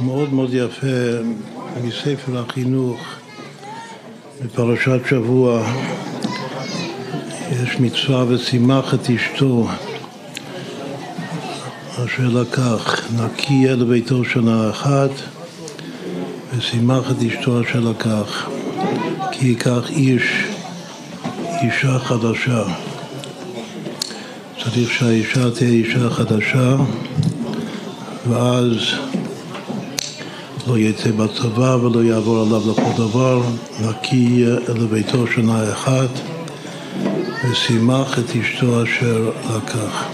מאוד מאוד יפה מספר החינוך בפרשת שבוע יש מצווה ושימח את אשתו אשר לקח נקי יהיה לביתו שנה אחת ושימח את אשתו אשר לקח כי ייקח איש אישה חדשה צריך שהאישה תהיה אישה חדשה ואז לא יצא בצבא ולא יעבור עליו לכל דבר, נקי לביתו שנה אחת ושימח את אשתו אשר לקח.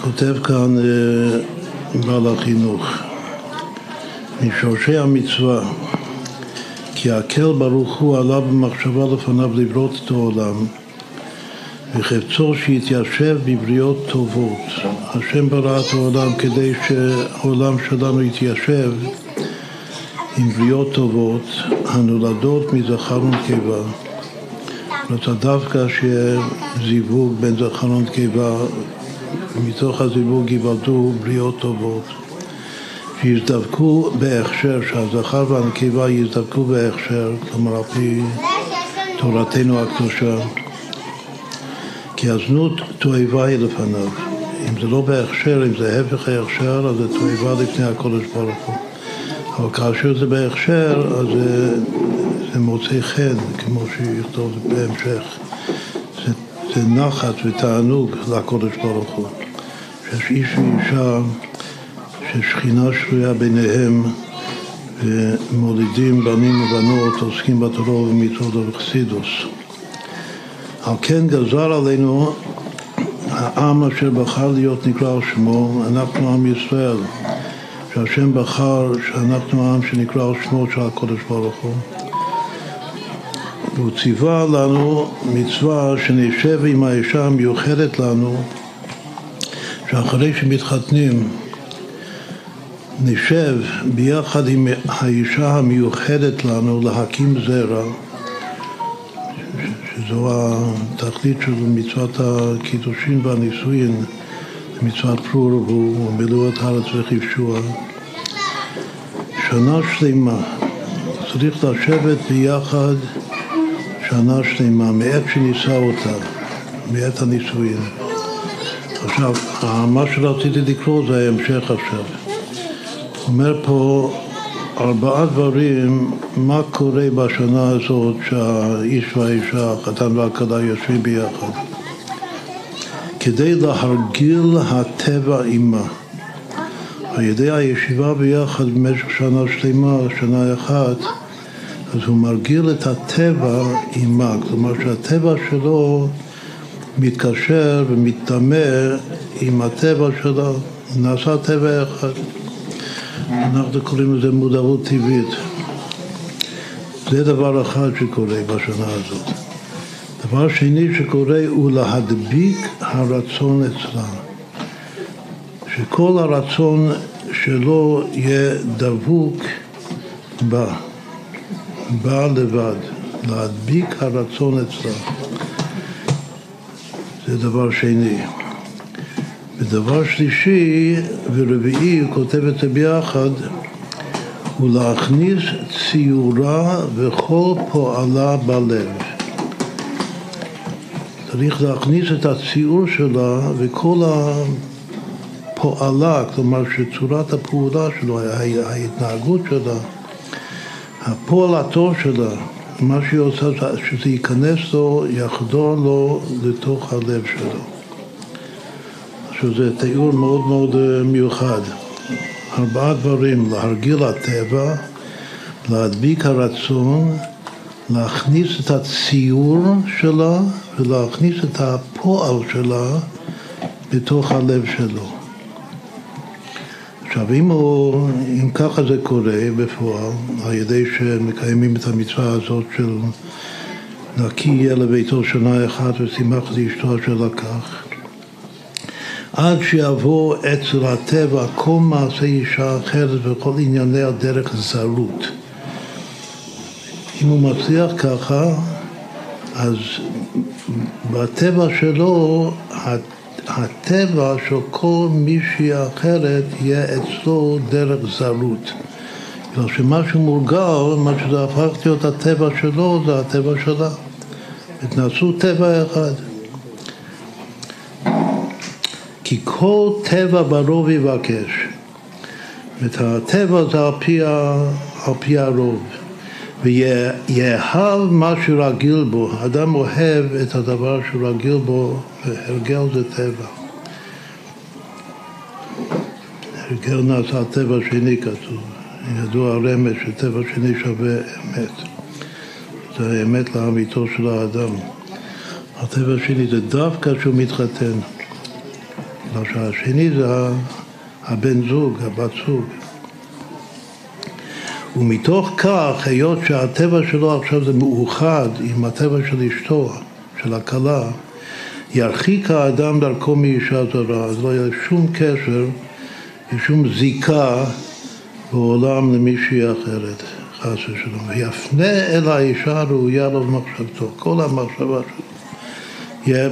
כותב כאן אה, בעל החינוך, משורשי המצווה כי הקל ברוך הוא עליו במחשבה לפניו לברות את העולם וחפצו שיתיישב בבריות טובות. השם ברא את העולם כדי שהעולם שלנו יתיישב עם בריות טובות הנולדות מזכר ונקבה. רוצה דווקא שיהיה זיווג בין זכר ונקבה, מתוך הזיווג ייוולדו בריות טובות. שיזדבקו בהכשר, שהזכר והנקבה יזדבקו בהכשר, כלומר על פי תורתנו הקדושה. כי הזנות תועבה היא לפניו. אם זה לא בהכשר, אם זה הפך ההכשר, אז זה תועבה לפני הקודש ברוך הוא. אבל כאשר זה בהכשר, אז זה, זה מוצא חן, כמו שיכתוב בהמשך. זה, זה נחת ותענוג לקודש ברוך הוא. שיש איש ואישה ששכינה שרויה ביניהם ומולידים בנים ובנות, עוסקים בתורה ובמצוות ובחסידוס. על כן גזר עלינו העם אשר בחר להיות נקרא על שמו, אנחנו עם ישראל, שהשם בחר שאנחנו העם שנקרא על שמו של הקודש ברוך הוא. והוא ציווה לנו מצווה שנשב עם האישה המיוחדת לנו, שאחרי שמתחתנים נשב ביחד עם האישה המיוחדת לנו להקים זרע שזו התכלית של מצוות הקידושין והנישואין, מצוות פרור מילאו את הארץ וכבשוה. שנה שלמה צריך לשבת ביחד שנה שלמה, מעת שנישא אותה, מעת הנישואין. עכשיו, מה שרציתי לקרוא זה ההמשך עכשיו. אומר פה ארבעה דברים, מה קורה בשנה הזאת שהאיש והאישה, החתן והכלה יושבים ביחד. כדי להרגיל הטבע עימה. על ידי הישיבה ביחד במשך שנה שלמה, שנה אחת, אז הוא מרגיל את הטבע עימה, כלומר שהטבע שלו מתקשר ומתדמה עם הטבע שלו, נעשה טבע אחד. אנחנו קוראים לזה מודעות טבעית. זה דבר אחד שקורה בשנה הזאת. דבר שני שקורה הוא להדביק הרצון אצלה. שכל הרצון שלו יהיה דבוק בה, בה לבד, להדביק הרצון אצלה. זה דבר שני. ודבר שלישי ורביעי, הוא כותב את זה ביחד, הוא להכניס ציורה וכל פועלה בלב. צריך להכניס את הציור שלה וכל הפועלה, כלומר שצורת הפעולה שלו, ההתנהגות שלה, הפועלתו שלה, מה שהיא עושה, שזה ייכנס לו, יחדור לו לתוך הלב שלו. שזה תיאור מאוד מאוד מיוחד. ארבעה דברים, להרגיל הטבע, להדביק הרצון, להכניס את הציור שלה ולהכניס את הפועל שלה לתוך הלב שלו. עכשיו, אם, הוא, אם ככה זה קורה בפועל, על ידי שמקיימים את המצווה הזאת של נקי יהיה לביתו שנה אחת ושימח את אשתו אשר לקח, עד שיבוא אצל הטבע כל מעשה אישה אחרת וכל ענייני הדרך זרות. אם הוא מצליח ככה, אז בטבע שלו הטבע של כל מישהי אחרת יהיה אצלו דרך זרות. בגלל שמשהו מורגל, מה שזה הפך להיות הטבע שלו, זה הטבע שלה. נעשו טבע אחד. כי כל טבע ברוב יבקש. את הטבע זה על פי, על פי הרוב. ויאהב מה שרגיל בו. אדם אוהב את הדבר שרגיל בו, והרגל זה טבע. הרגל נעשה טבע שני כתוב. ידוע הרמז שטבע שני שווה אמת. זה אמת לאמיתו של האדם. הטבע השני זה דווקא כשהוא מתחתן. בגלל שהשני זה הבן זוג, הבת זוג. ומתוך כך, היות שהטבע שלו עכשיו זה מאוחד עם הטבע של אשתו, של הכלה, ירחיק האדם דרכו מאישה זרה, אז לא יהיה שום קשר, שום זיקה בעולם למישהי אחרת, חס ושלום. ויפנה אל האישה הראויה לו במחשבתו, כל המחשבה שלו יהיה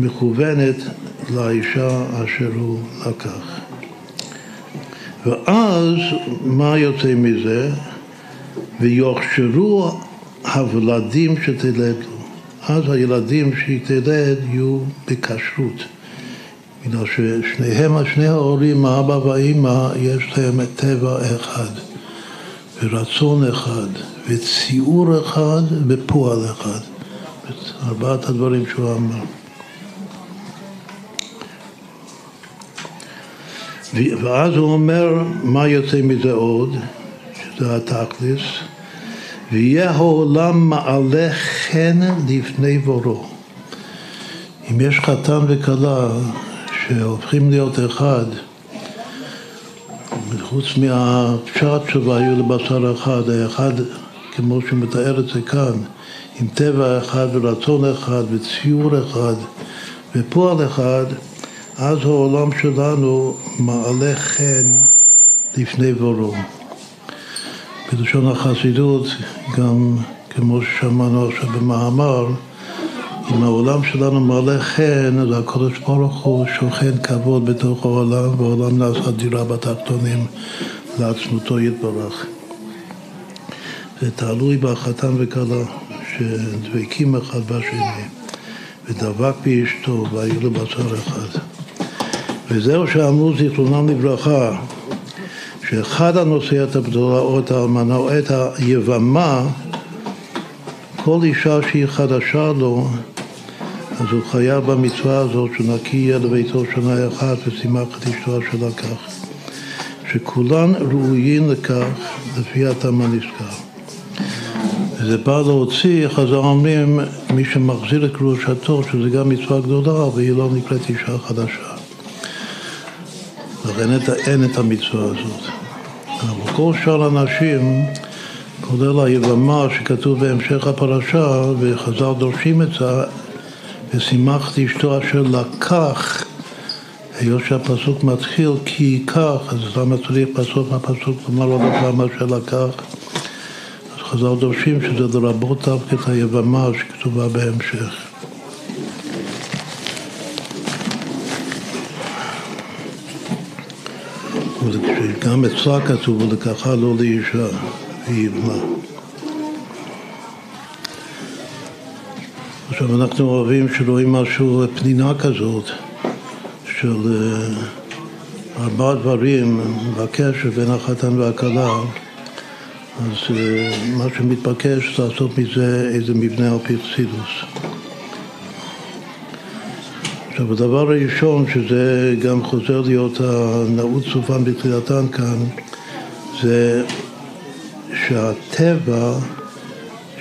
מכוונת לאישה אשר הוא לקח. ואז מה יוצא מזה? ויוכשרו הוולדים שתלד לו. אז הילדים שהיא תלד יהיו בכשרות. בגלל ששניהם, שני ההורים, האבא והאימא, יש להם טבע אחד, ורצון אחד, וציור אחד, ופועל אחד. ארבעת הדברים שהוא אמר. ואז הוא אומר מה יוצא מזה עוד, שזה התכלס, ויהיה העולם מעלה חן לפני בורו. אם יש חתן וכלה שהופכים להיות אחד, חוץ מהפשט שהיו לבשר אחד, האחד, כמו שהוא מתאר את זה כאן, עם טבע אחד ורצון אחד וציור אחד ופועל אחד, אז העולם שלנו מעלה חן לפני בורו. בלשון החסידות, גם כמו ששמענו עכשיו במאמר, אם העולם שלנו מעלה חן, אז הקדוש ברוך הוא שוכן כבוד בתוך העולם, והעולם נעשה דירה בתחתונים לעצמותו יתברך. זה תלוי בחתן וכלה, שדבקים אחד בשני, ודבק באשתו, והיו לבשר אחד. וזהו שאמרו זיכרונם לברכה, שאחד הנושא את הבדולה או את האלמנה או את היבמה, כל אישה שהיא חדשה לו, אז הוא חייב במצווה הזאת שנקי יהיה לביתו שנה אחת ושימח את אשתו אשר לקח. שכולן ראויים לכך לפי התאמה נזכר. וזה בא להוציא, חז"ל אומרים, מי שמחזיר את קדושתו, שזה גם מצווה גדולה, והיא לא נקראת אישה חדשה. לכן אין את המצווה הזאת. אבל כל שאר הנשים, כולל היבמה שכתוב בהמשך הפרשה, וחז"ל דורשים את זה, ושימחתי אשתו אשר לקח, היות שהפסוק מתחיל כי ייקח, אז למה צריך בסוף מהפסוק לומר עוד אשר לקח? אז חז"ל דורשים שזה לרבות דווקא את היבמה שכתובה בהמשך. גם אצלה כתוב ולקחה לו לאישה, והיא יבמה. עכשיו אנחנו אוהבים שרואים משהו, פנינה כזאת של אה, ארבעה דברים בקשר בין החתן והכלה אז אה, מה שמתבקש זה לעשות מזה איזה מבנה על פי חסידוס. עכשיו הדבר הראשון, שזה גם חוזר להיות הנעוץ סופן בתחילתן כאן, זה שהטבע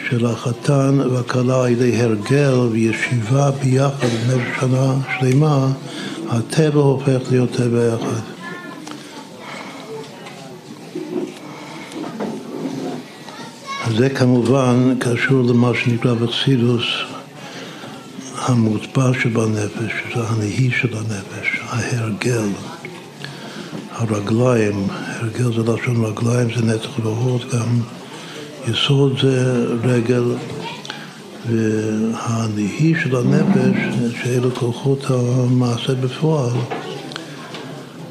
של החתן והכלה על ידי הרגל וישיבה ביחד במשך שנה שלמה, הטבע הופך להיות טבע אחד. זה כמובן קשור למה שנקרא בחסידוס המוטבע שבנפש, זה הנהי של הנפש, ההרגל, הרגליים, הרגל זה לשון רגליים, זה נצח והוד גם, יסוד זה רגל והנהי של הנפש, שאלו כוחות המעשה בפועל,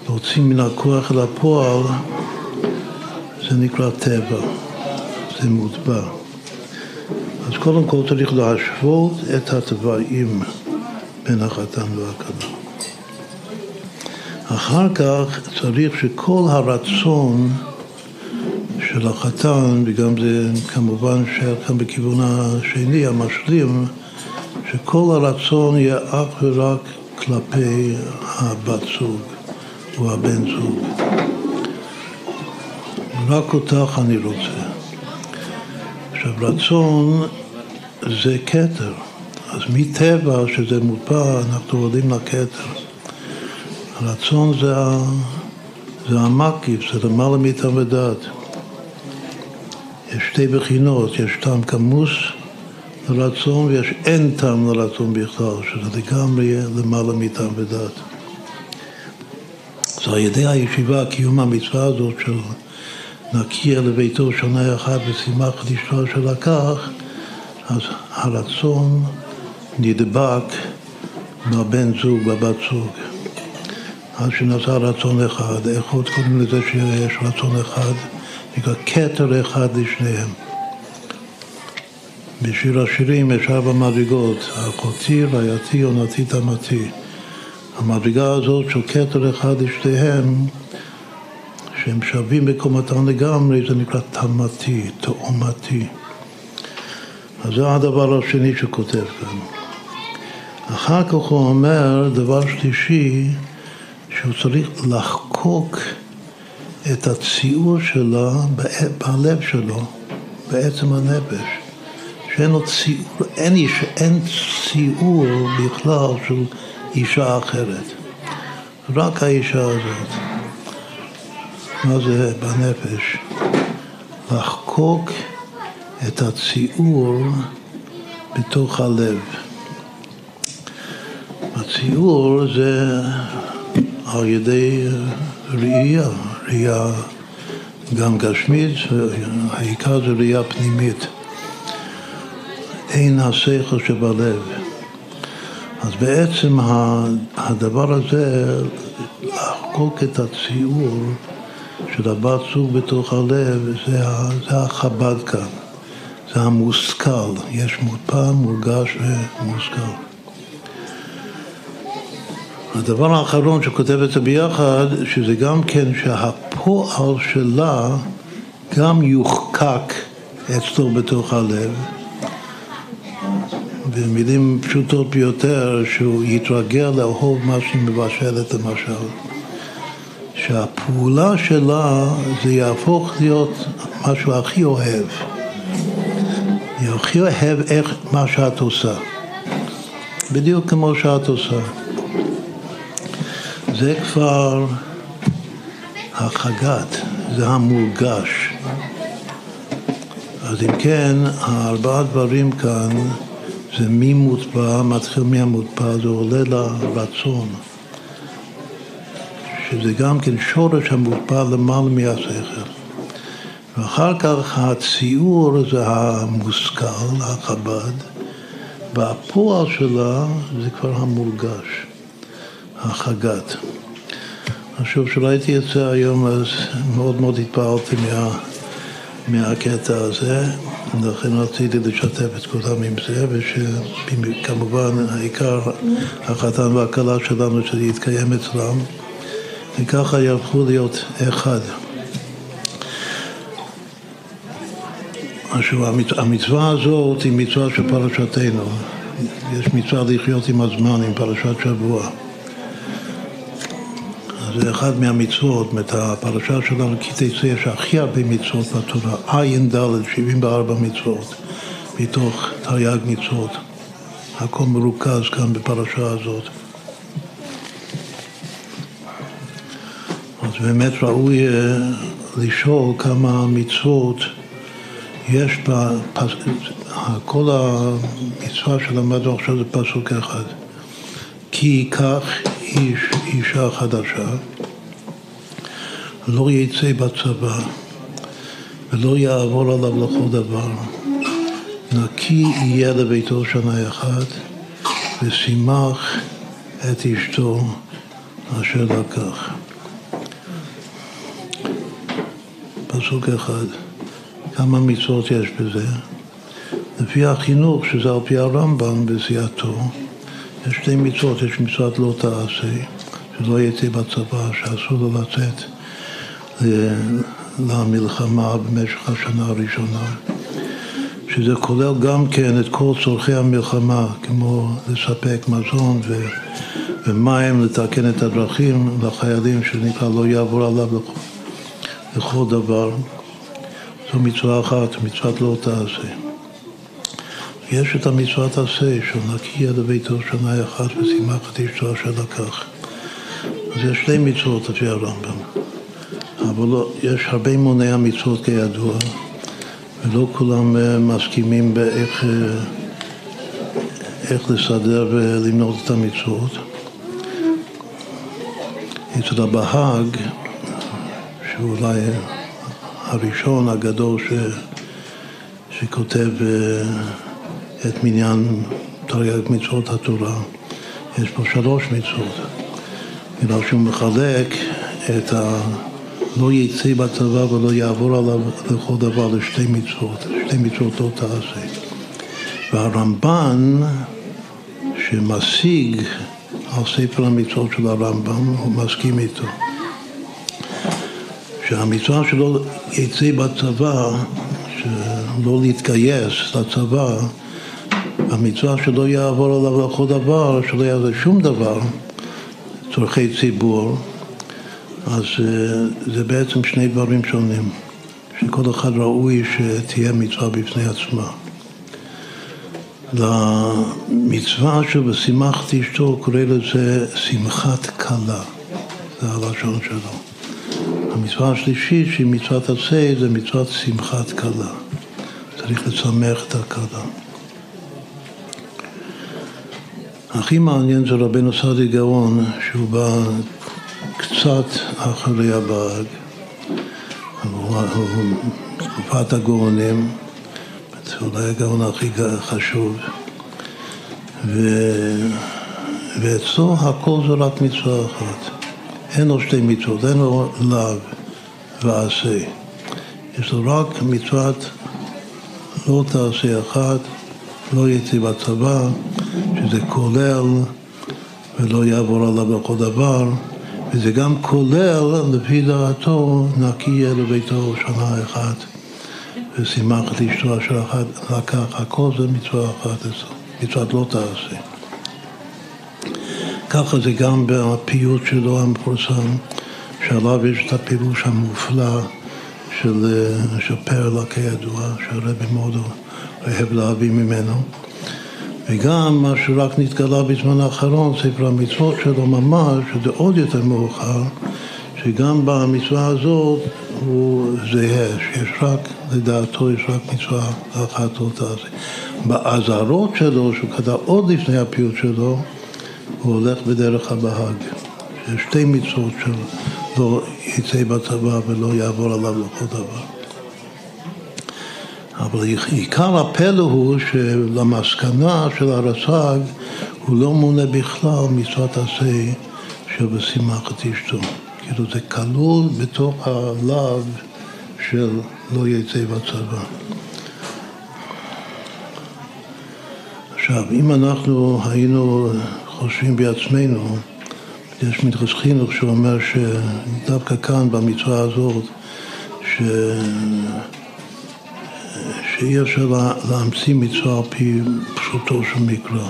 להוציא מן הכוח אל הפועל, זה נקרא טבע, זה מוטבע. אז קודם כל צריך להשוות את התוואים בין החתן והכלה. אחר כך צריך שכל הרצון של החתן, וגם זה כמובן שייך כאן בכיוון השני, המשלים, שכל הרצון יהיה אך ורק כלפי הבת זוג או הבן זוג. רק אותך אני רוצה. עכשיו, רצון זה כתר, אז מטבע שזה מוטבע, אנחנו עולים לכתר. הרצון זה, זה המקיף, זה למעלה מאיתם ודעת. יש שתי בחינות, יש טעם כמוס לרצון ויש אין טעם לרצון בכלל, שזה לגמרי למעלה מטעם ודעת. אז על ידי הישיבה, קיום המצווה הזאת של נקיה לביתו שנה אחת ושימח לשתו שלקח, אז הרצון נדבק בבן זוג, בבת זוג. אז שנעשה רצון אחד, איך עוד קודם לזה שיש רצון אחד? נקרא כתר אחד לשניהם. בשיר השירים יש ארבע מדרגות, אחותי, רעייתי, עונתי, תמתי. המדרגה הזאת של כתר אחד לשניהם, שהם שווים בקומתם לגמרי, זה נקרא תמתי, תאומתי. אז זה הדבר השני שכותב כאן. אחר כך הוא אומר, דבר שלישי, שהוא צריך לחקוק את הציור שלה בלב שלו, בעצם הנפש. שאין לו ציור, אין, איש, אין ציור בכלל של אישה אחרת. רק האישה הזאת. מה זה בנפש? לחקוק את הציור בתוך הלב. הציור זה על ידי ראייה, ראייה גם גשמית, העיקר זה ראייה פנימית. אין השכל שבלב. אז בעצם הדבר הזה, לחקוק את הציור של הבת זוג בתוך הלב, זה, זה החב"ד כאן, זה המושכל, יש מודפן, מורגש ומושכל. הדבר האחרון שכותב את זה ביחד, שזה גם כן שהפועל שלה גם יוחקק אצלו בתוך הלב, במילים פשוטות ביותר, שהוא יתרגל לאהוב מה שהיא מבשלת למשל. שהפעולה שלה זה יהפוך להיות מה שהוא הכי אוהב. היא הכי אוהב איך, מה שאת עושה. בדיוק כמו שאת עושה. זה כבר החגת, זה המורגש. אז אם כן, הארבעה דברים כאן זה מי מוטבע, מתחיל מהמוטבע, זה עולה לרצון. שזה גם כן שורש המוטבע למעלה מהשכל. ואחר כך הציור זה המושכל, החב"ד, והפועל שלה זה כבר המורגש. החגת. עכשיו, כשראיתי את זה היום, אז מאוד מאוד התפעלתי מה, מהקטע הזה, לכן רציתי לשתף את כולם עם זה, ושכמובן העיקר החתן והכלה שלנו שזה יתקיים אצלם, וככה יהפכו להיות אחד. עכשיו, המצווה הזאת היא מצווה של פרשתנו. יש מצווה לחיות עם הזמן, עם פרשת שבוע. זה אחד מהמצוות, את הפרשה שלנו, כי תצא יש הכי הרבה מצוות בתורה, עין ד', 74 מצוות, מתוך תרי"ג מצוות. הכל מרוכז כאן בפרשה הזאת. אז באמת ראוי אה, לשאול כמה מצוות יש בפס... כל המצווה שלמדנו עכשיו זה פסוק אחד. כי ייקח איש, אישה חדשה, לא יצא בצבא ולא יעבור עליו לכל דבר, נקי יהיה לביתו שנה אחת, ושימח את אשתו אשר לקח. פסוק אחד, כמה מצוות יש בזה? לפי החינוך, שזה על פי הרמב"ם בזיעתו, יש שתי מצוות, יש מצוות לא תעשה, שלא יצא בצבא, שאסור לו לצאת למלחמה במשך השנה הראשונה, שזה כולל גם כן את כל צורכי המלחמה, כמו לספק מזון ו... ומים, לתקן את הדרכים לחיילים, שנקרא לא יעבור עליו לכל דבר. זו מצווה אחת, מצוות לא תעשה. יש את המצוות עשה, שנקי יד ביתו שנה אחת ושימח את אשתו אשר לקח. אז יש שתי מצוות לפי הרמב"ם. אבל לא, יש הרבה מוני המצוות כידוע, ולא כולם אה, מסכימים באיך אה, איך לסדר ולמנות את המצוות. אצל הבהאג, שהוא אולי הראשון הגדול ש, שכותב אה, את מניין תרי"ג מצוות התורה, יש פה שלוש מצוות. בגלל שהוא מחלק את ה... לא יצא בצבא ולא יעבור עליו לכל דבר לשתי מצוות, שתי מצוות לא תעשה. והרמב"ן שמשיג על ספר המצוות של הרמב"ם, הוא מסכים איתו. שהמצווה שלא יצא בצבא, שלא להתגייס לצבא, המצווה שלא יעבור עליו לכל דבר, שלא יעבור שום דבר, צורכי ציבור, אז אה, זה בעצם שני דברים שונים, שכל אחד ראוי שתהיה מצווה בפני עצמה. למצווה של ושימחת אשתו קורא לזה שמחת כלה, זה הלשון שלו. המצווה השלישית שהיא מצוות עשה זה מצוות שמחת כלה. צריך לשמח את הכלה. הכי מעניין זה רבנו סעדי גאון, שהוא בא קצת אחרי הבאג, תקופת הגאונים, אולי הגאון הכי חשוב, ו... ואצלו הכל זה רק מצווה אחת. אין לו שתי מצוות, אין לו לאו ועשה. יש לו רק מצוות לא תעשה אחת, לא יצא בצבא, שזה כולל ולא יעבור עליו בכל דבר, וזה גם כולל, לפי דעתו, נקי יהיה לביתו שנה אחת, ושימח את אשתו אשר אחת לקח, הכל זה מצווה אחת, מצוות לא תעשה. ככה זה גם בפיוט שלו המפורסם, שעליו יש את הפירוש המופלא של, של פרלה כידוע, שהרבי מאוד אוהב להביא ממנו. וגם מה שרק נתגלה בזמן האחרון, ספר המצוות שלו ממש, שזה עוד יותר מאוחר, שגם במצווה הזאת הוא זהה, שיש רק, לדעתו יש רק מצווה אחת תעשה. באזהרות שלו, שהוא כתב עוד לפני הפיוט שלו, הוא הולך בדרך הבהג. שתי מצוות שלא יצא בצבא ולא יעבור עליו לכל דבר. אבל עיקר הפלא הוא שלמסקנה של הרס"ג הוא לא מונה בכלל מצוות עשה את אשתו. כאילו זה כלול בתוך הלאו של לא יצא בצבא. עכשיו, אם אנחנו היינו חושבים בעצמנו, יש מדרש חינוך שאומר שדווקא כאן במצווה הזאת, ש... שאי אפשר להמציא מצווה על פי פשוטו של מקרא.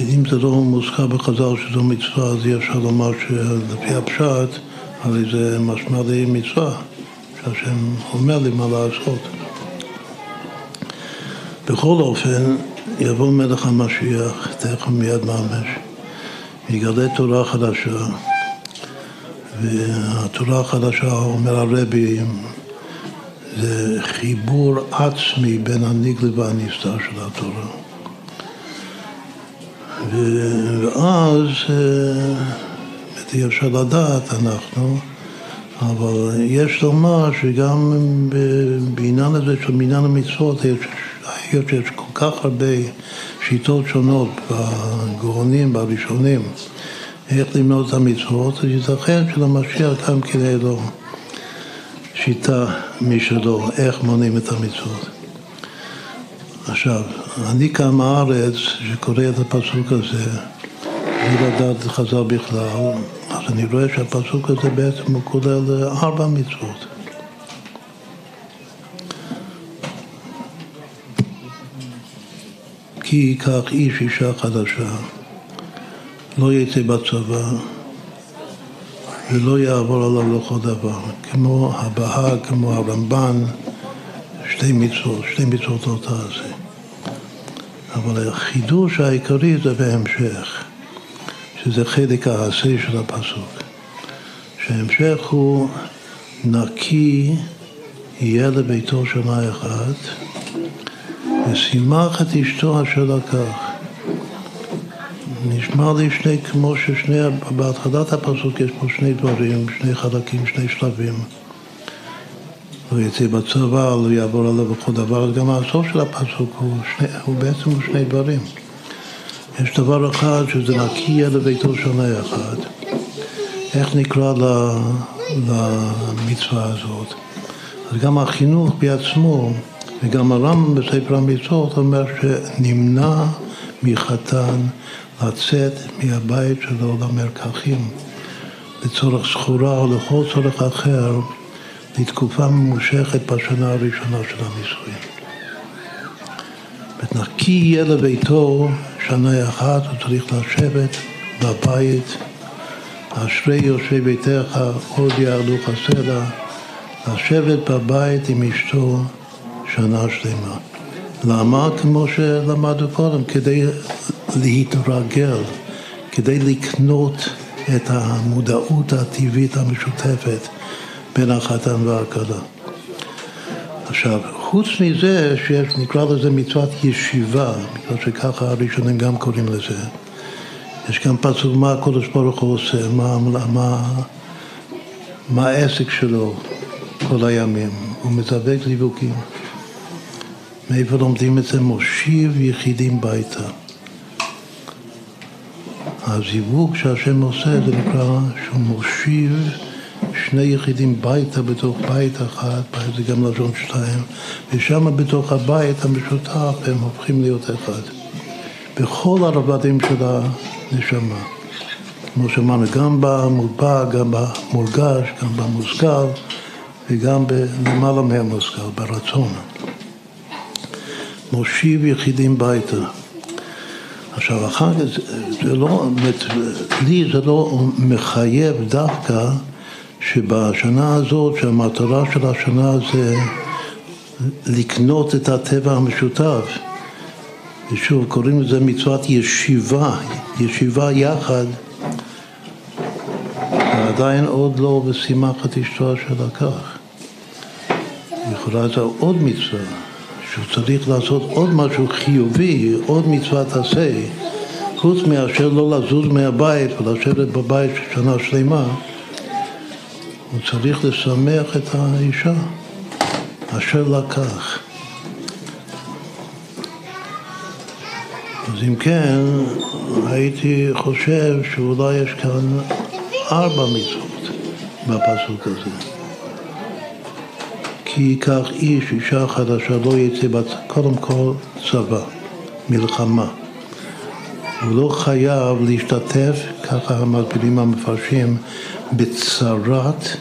ואם זה לא מוזכר בחז"ל שזו מצווה, אז אי אפשר לומר שלפי הפשט, הרי זה משמע לי מצווה, שהשם אומר לי מה לעשות. בכל אופן, יבוא מלך המשיח, תכף מיד ממש, יגלה תורה חדשה, והתורה החדשה, אומר הרבי, זה חיבור עצמי בין הניגלה והנסתר של התורה. ואז אי אפשר לדעת אנחנו, אבל יש לומר שגם בעניין הזה של מניין המצוות היות שיש כל כך הרבה שיטות שונות בגאונים, בראשונים, איך למנות את המצוות, אז ייתכן שלמשיח גם כן יהיה לו שיטה משלו, איך מונים את המצוות. עכשיו, אני כאן מארץ, שקורא את הפסוק הזה, בלי לדעת חז"ל בכלל, אז אני רואה שהפסוק הזה בעצם הוא כולל ארבע מצוות. כי ייקח איש אישה חדשה, לא יצא בצבא ולא יעבור עליו לכל דבר, כמו הבהה, כמו הרמב"ן, שתי מצוות, שתי מצוות לא תעשה. אבל החידוש העיקרי זה בהמשך, שזה חלק העשה של הפסוק. שההמשך הוא נקי יהיה לביתו שנה אחת ושימח את אשתו אשר לקח. נשמע לי שני, כמו ששני, בהתחלת הפסוק יש פה שני דברים, שני חלקים, שני שלבים. לא יצא בצבא, לא יעבור עליו בכל דבר, גם הסוף של הפסוק הוא, שני, הוא בעצם הוא שני דברים. יש דבר אחד שזה נקי לביתו שונה אחד. איך נקרא למצווה הזאת? אז גם החינוך בעצמו וגם הרמב"ם בספר המצוות אומר שנמנע מחתן לצאת מהבית שלו למרקחים לצורך סחורה או לכל צורך אחר לתקופה ממושכת בשנה הראשונה של הנישואין. נקי יהיה לביתו שנה אחת, הוא צריך לשבת בבית, אשרי יושבי ביתך עוד יעלו חסר לשבת בבית עם אשתו שנה שלמה. למה? כמו שלמדנו קודם, כדי להתרגל, כדי לקנות את המודעות הטבעית המשותפת בין החתן והכלה. עכשיו, חוץ מזה שיש, נקרא לזה מצוות ישיבה, בגלל שככה הראשונים גם קוראים לזה, יש גם פסוק מה הקדוש ברוך הוא עושה, מה, מה, מה העסק שלו כל הימים, הוא מזווק זיווקים. מאיפה לומדים את זה? מושיב יחידים ביתה. הזיווג שהשם עושה זה נקרא שהוא מושיב שני יחידים ביתה בתוך בית אחד, בית זה גם לשון שתיים, ושם בתוך הבית המשותף הם הופכים להיות אחד. בכל הרבדים של הנשמה. כמו שאמרנו, גם במודבק, גם במורגש, גם במושכל וגם למעלה מהמושכל, ברצון. מושיב יחידים ביתה. עכשיו, אחר כך זה לא, לי זה לא מחייב דווקא שבשנה הזאת, שהמטרה של השנה זה לקנות את הטבע המשותף. ושוב, קוראים לזה מצוות ישיבה, ישיבה יחד, ועדיין עוד לא ושימח את אשתו אשר לקח. יכולה זה עוד מצווה. שהוא צריך לעשות עוד משהו חיובי, עוד מצוות עשה, חוץ מאשר לא לזוז מהבית ולשבת בבית שנה שלמה, הוא צריך לשמח את האישה אשר לקח. אז אם כן, הייתי חושב שאולי יש כאן ארבע מצוות בפסוק הזה. כי ייקח איש אישה חדשה לא יצא בת... קודם כל צבא, מלחמה. הוא לא חייב להשתתף, ככה המסבירים המפרשים, בצרת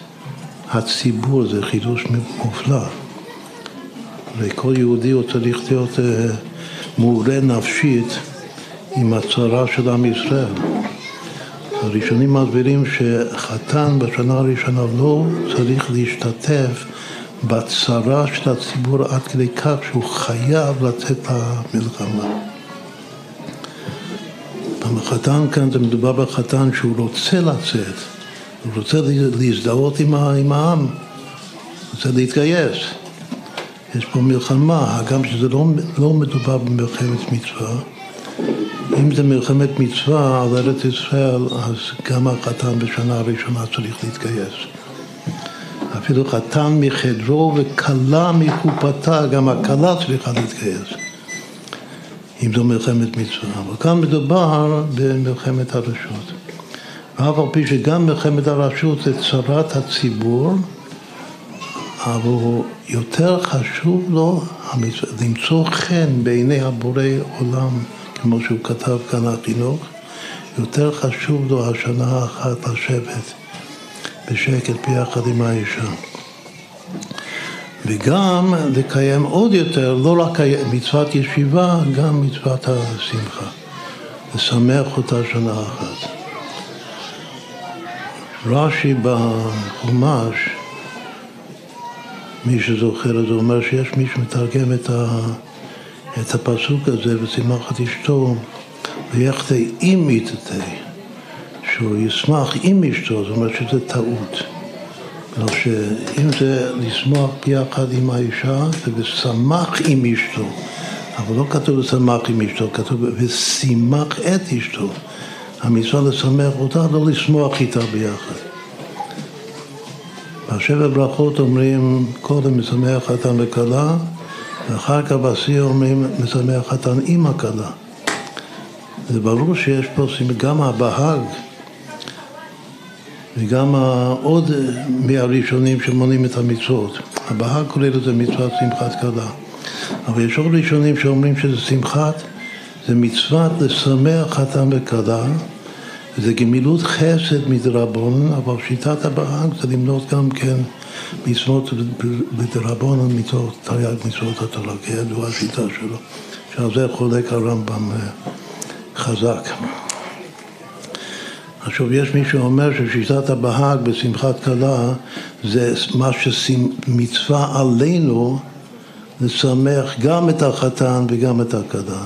הציבור, זה חידוש מופלא. וכל יהודי הוא צריך להיות אה, מעורה נפשית עם הצרה של עם ישראל. הראשונים מסבירים שחתן בשנה הראשונה לא צריך להשתתף בצרה של הציבור עד כדי כך שהוא חייב לצאת למלחמה. החתן כאן זה מדובר בחתן שהוא רוצה לצאת, הוא רוצה להזדהות עם, העם, רוצה להתגייס. יש פה מלחמה, גם שזה לא, לא מדובר במלחמת מצווה. אם זה מלחמת מצווה על ארץ ישראל, אז גם החתן בשנה הראשונה צריך להתגייס. אפילו חתן מחדרו וכלה מחופתה, גם הכלה צריכה להתגייס. אם זו מלחמת מצווה. אבל כאן מדובר במלחמת הרשות. ואף על פי שגם מלחמת הרשות זה צרת הציבור, אבל יותר חשוב לו למצוא חן בעיני הבורא עולם, כמו שהוא כתב כאן החינוך, יותר חשוב לו השנה אחת לשבת בשקט ביחד עם האישה. וגם לקיים עוד יותר, לא רק מצוות ישיבה, גם מצוות השמחה. לשמח אותה שנה אחת. רש"י בחומש, מי שזוכר, זה אומר שיש מי שמתרגם את, ה, את הפסוק הזה, ושימח את אשתו, ויחטא עם מיתתי, שהוא ישמח עם אשתו, זאת אומרת שזה טעות. בגלל שאם זה לשמוח ביחד עם האישה, זה ושמח עם אשתו. אבל לא כתוב לשמח עם אשתו, כתוב ושימח את אשתו. המצווה לשמח אותה, לא לשמוח איתה ביחד. בשבע ברכות אומרים קודם משמח חתן וכלה, ואחר כך בשיא אומרים משמח חתן עם הכלה. זה ברור שיש פה גם הבהג וגם עוד מהראשונים שמונים את המצוות. הבהג כולל את זה מצוות שמחת כלה. אבל יש עוד ראשונים שאומרים שזה שמחת, זה מצוות לשמח חתן וכלה, זה גמילות חסד מדרבון, אבל שיטת הבהג זה למנות גם כן מצוות בדרבון, מצוות תרי"ג מצוות התורה, כידוע השיטה שלו, שעל זה חולק הרמב"ם אה, חזק. עכשיו, יש מי שאומר ששיטת הבהג בשמחת כלה זה מה שמצווה עלינו לשמח גם את החתן וגם את הכלה.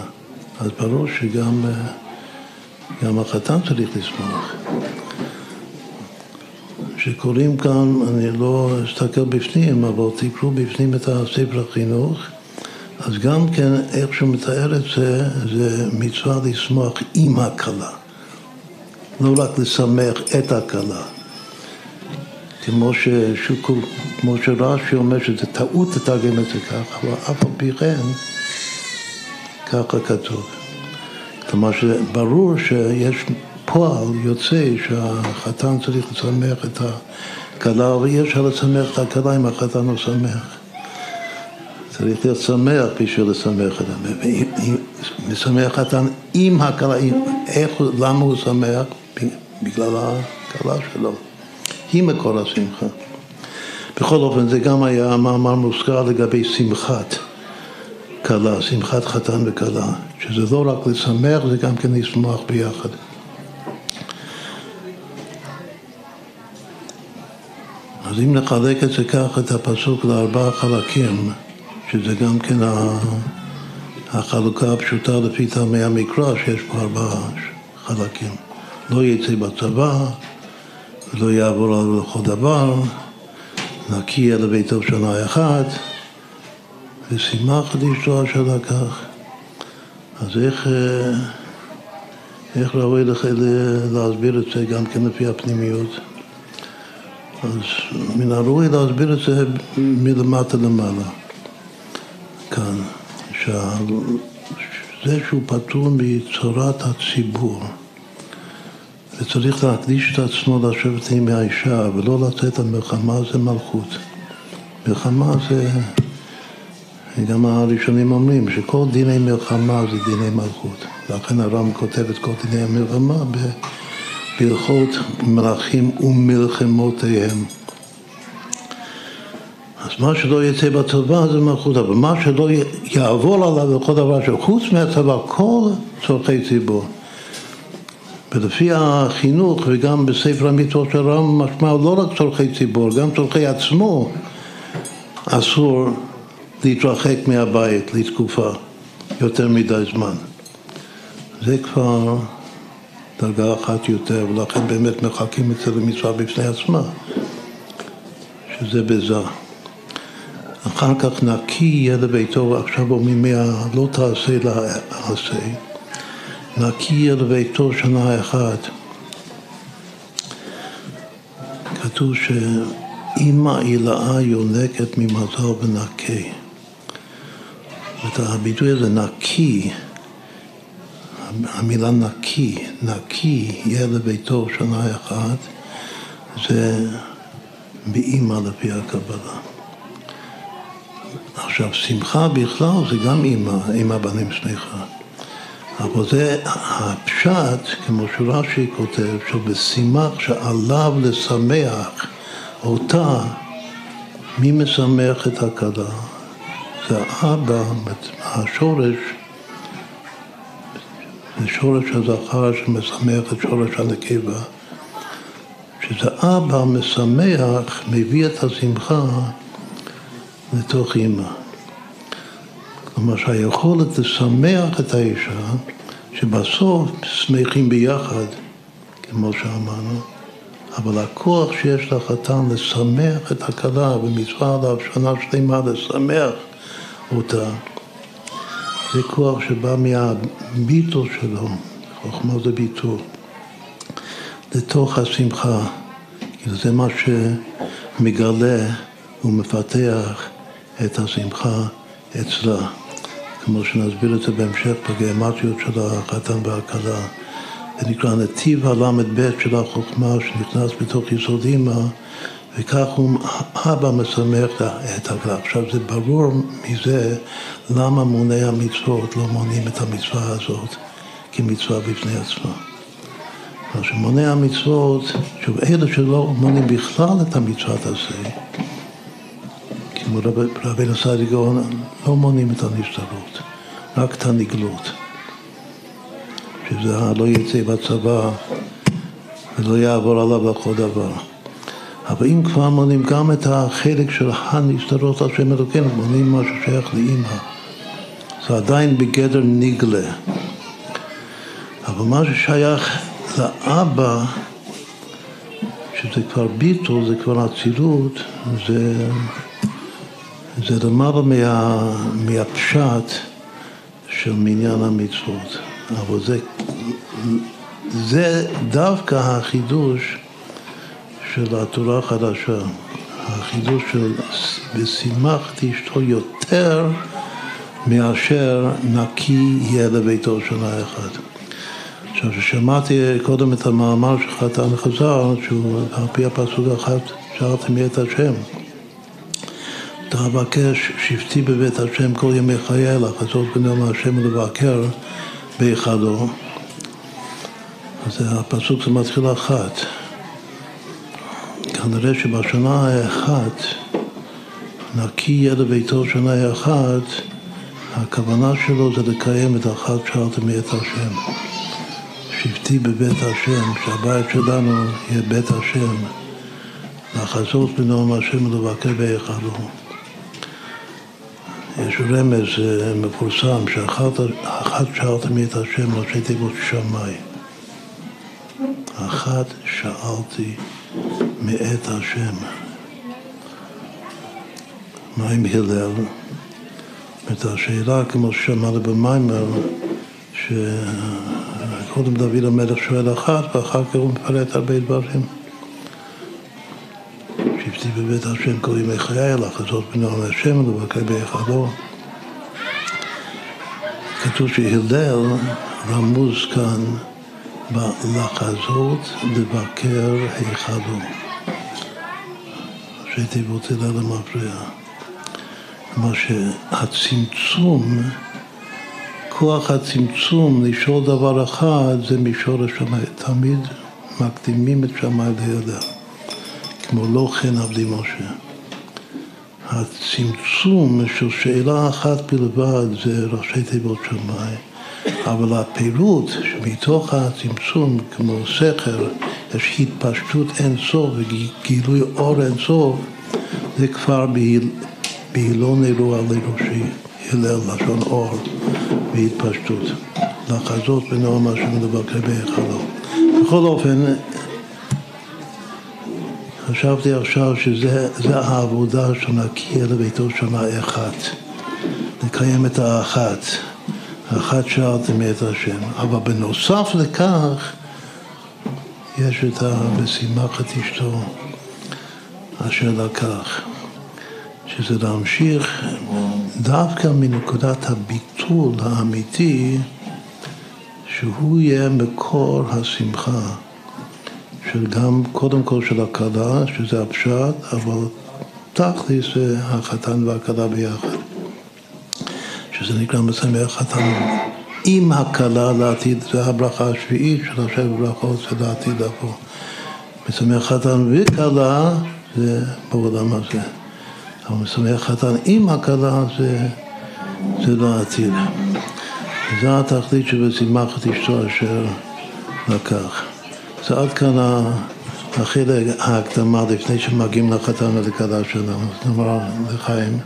אז ברור שגם גם החתן צריך לשמוח. שקוראים כאן, אני לא אסתכל בפנים, אבל תקראו בפנים את הספר החינוך, אז גם כן, איך שהוא מתאר את זה, זה מצווה לשמוח עם הכלה. לא רק לשמח את הכלה. כמו, ששוקו, כמו שרש"י אומר שזה טעות לתרגם את זה ככה, אבל אף על פי כן ככה כתוב. כלומר שברור שיש פועל יוצא שהחתן צריך לשמח את הכלה, אבל אי אפשר לשמח את הכלה אם החתן לא שמח. צריך להיות שמח בשביל לשמח את זה. משמח חתן עם הכלה, למה הוא שמח? בגלל הכלה שלו. היא מקור השמחה. בכל אופן, זה גם היה מאמר מוזכר לגבי שמחת כלה, שמחת חתן וכלה, שזה לא רק לשמח, זה גם כן לשמוח ביחד. אז אם נחלק את זה ככה, את הפסוק לארבעה חלקים, שזה גם כן החלוקה הפשוטה לפי טעמי המקרא, שיש פה ארבעה חלקים. לא יצא בצבא, לא יעבור על לכל דבר, נקי אל ביתו שנה אחת, ושימח את אשתו אשר לקח. אז איך, אה, איך ראוי לך להסביר את זה גם כן לפי הפנימיות? אז מן הראוי להסביר את זה מלמטה למעלה, כאן, שזה שהוא פטור מצורת הציבור. וצריך להקדיש את עצמו לשבת עם האישה ולא לצאת למלחמה זה מלכות. מלחמה זה, גם הראשונים אומרים שכל דיני מלחמה זה דיני מלכות. לכן הרם כותב את כל דיני המלחמה בהלכות מלכים ומלחמותיהם. אז מה שלא יצא בצבא זה מלכות, אבל מה שלא יעבור עליו בכל דבר שחוץ מהצבא, כל צורכי ציבור. ולפי החינוך וגם בספר המצוות של הרמב"ם משמע לא רק צורכי ציבור, גם צורכי עצמו אסור להתרחק מהבית לתקופה יותר מדי זמן. זה כבר דרגה אחת יותר, ולכן באמת מחכים את זה למצווה בפני עצמה, שזה בזה. אחר כך נקי יהיה לביתו, עכשיו אומרים מה לא תעשה לעשה. נקי אל ביתו שנה אחת. כתוב שאם העילאה יונקת ממזל ונקה. את הביטוי הזה נקי, המילה נקי, נקי יהיה לביתו שנה אחת, זה באימא לפי הקבלה. עכשיו, שמחה בכלל זה גם אימא, אימא בנים שמחה. אבל זה הפשט, כמו שרש"י כותב, שבשימח שעליו לשמח אותה, מי משמח את הכלה? זה האבא, השורש, זה שורש הזכר שמשמח את שורש הנקבה, שזה אבא משמח, מביא את השמחה לתוך אימא. כלומר שהיכולת לשמח את האישה, שבסוף שמחים ביחד, כמו שאמרנו, אבל הכוח שיש לחתן לשמח את הכלה, ומצווה עליו שנה שלמה לשמח אותה, זה כוח שבא מהביטול שלו, חוכמה זה ביטול, לתוך השמחה. כאילו זה מה שמגלה ומפתח את השמחה אצלה. כמו שנסביר את זה בהמשך בגיאמטיות של החתן והכלה. זה נקרא נתיב הל"ב של החוכמה שנכנס בתוך יסוד אימא וכך הוא, אבא משמח את הכלה. עכשיו זה ברור מזה למה מוני המצוות לא מונים את המצווה הזאת כמצווה בפני עצמה. מה שמוני המצוות, שוב, אלה שלא מונים בכלל את המצוות הזה, רבי סעדי גאון, לא מונים את הנסתרות, רק את הנגלות. שזה לא יצא בצבא ולא יעבור עליו לכל דבר. אבל אם כבר מונים גם את החלק של הנסתרות על שם אלוקינו, מונים משהו שייך לאימא. זה עדיין בגדר נגלה. אבל מה ששייך לאבא, שזה כבר ביטול, זה כבר אצילות, זה, זה למעלה מה, מהפשט של מניין המצוות. אבל זה, זה דווקא החידוש של התורה החדשה, החידוש של ושימחתי אשתו יותר מאשר נקי יהיה לביתו שנה אחת. עכשיו, כששמעתי קודם את המאמר של חתן חזר, שהוא על פי הפסוק האחד, שאלתם מי את השם. אתה אבקש שבטי בבית השם כל ימי חיי לך, הזאת בנאום השם ולבקר בהיכלו. אז הפסוק זה מתחיל אחת. כנראה שבשנה האחת, נקי יהיה לביתו שנה אחת, הכוונה שלו זה לקיים את אחת שאלתם מאת השם. שבטי בבית השם, שהבית שלנו יהיה בית השם, לחזות בנאום השם ולבקר בהיכלו. יש רמז אה, מפורסם שאחת שאלתם מאת השם ראשי תיבות שמאי. אחת שאלתי מאת השם. מה עם הלל? את השאלה, כמו ששמענו במיימר, שקודם דוד המלך שואל אחת ואחר כך הוא מפרט הרבה דברים. שבטי בבית השם כל ימי חיי לך, זאת בנועם השם ולבקר בהיכלו. כתוב שהלל רמוז כאן בלחזות לבקר. ראשי תיבות הלל למפריע. כלומר שהצמצום, כוח הצמצום לשאול דבר אחד זה מישור השמיים. תמיד מקדימים את שמיים להלל. כמו לא כן עבדי משה. הצמצום של שאלה אחת בלבד זה ראשי תיבות שמיים, אבל הפירוט שמתוך הצמצום, כמו סכר, יש התפשטות אין סוף וגילוי אור אין סוף, זה כבר בהילו נרו על ראשי, הלל, לשון אור והתפשטות. לחזות בנועם השם לבקר בהיכלו. בכל אופן, חשבתי עכשיו שזה העבודה של נקי לביתו שנה אחת, לקיים את האחת, האחת שאלתם מאת השם, אבל בנוסף לכך יש את ה"בשימח את אשתו" אשר לקח, שזה להמשיך דווקא מנקודת הביטול האמיתי שהוא יהיה מקור השמחה של גם, קודם כל של הכלה, שזה הפשט, אבל תכלס זה החתן והכלה ביחד. שזה נקרא משמח חתן עם הכלה לעתיד, זה הברכה השביעית של השם ברכות, זה לעתיד לבוא. משמח חתן וכלה זה בעולם הזה. אבל משמח חתן עם הכלה זה, זה לעתיד. זה התכלית שבשימח את אשתו אשר לקח. זה עד כאן החלק ההקדמה לפני שמגיעים לחתן ולכלה שלנו. אז נאמר לחיים.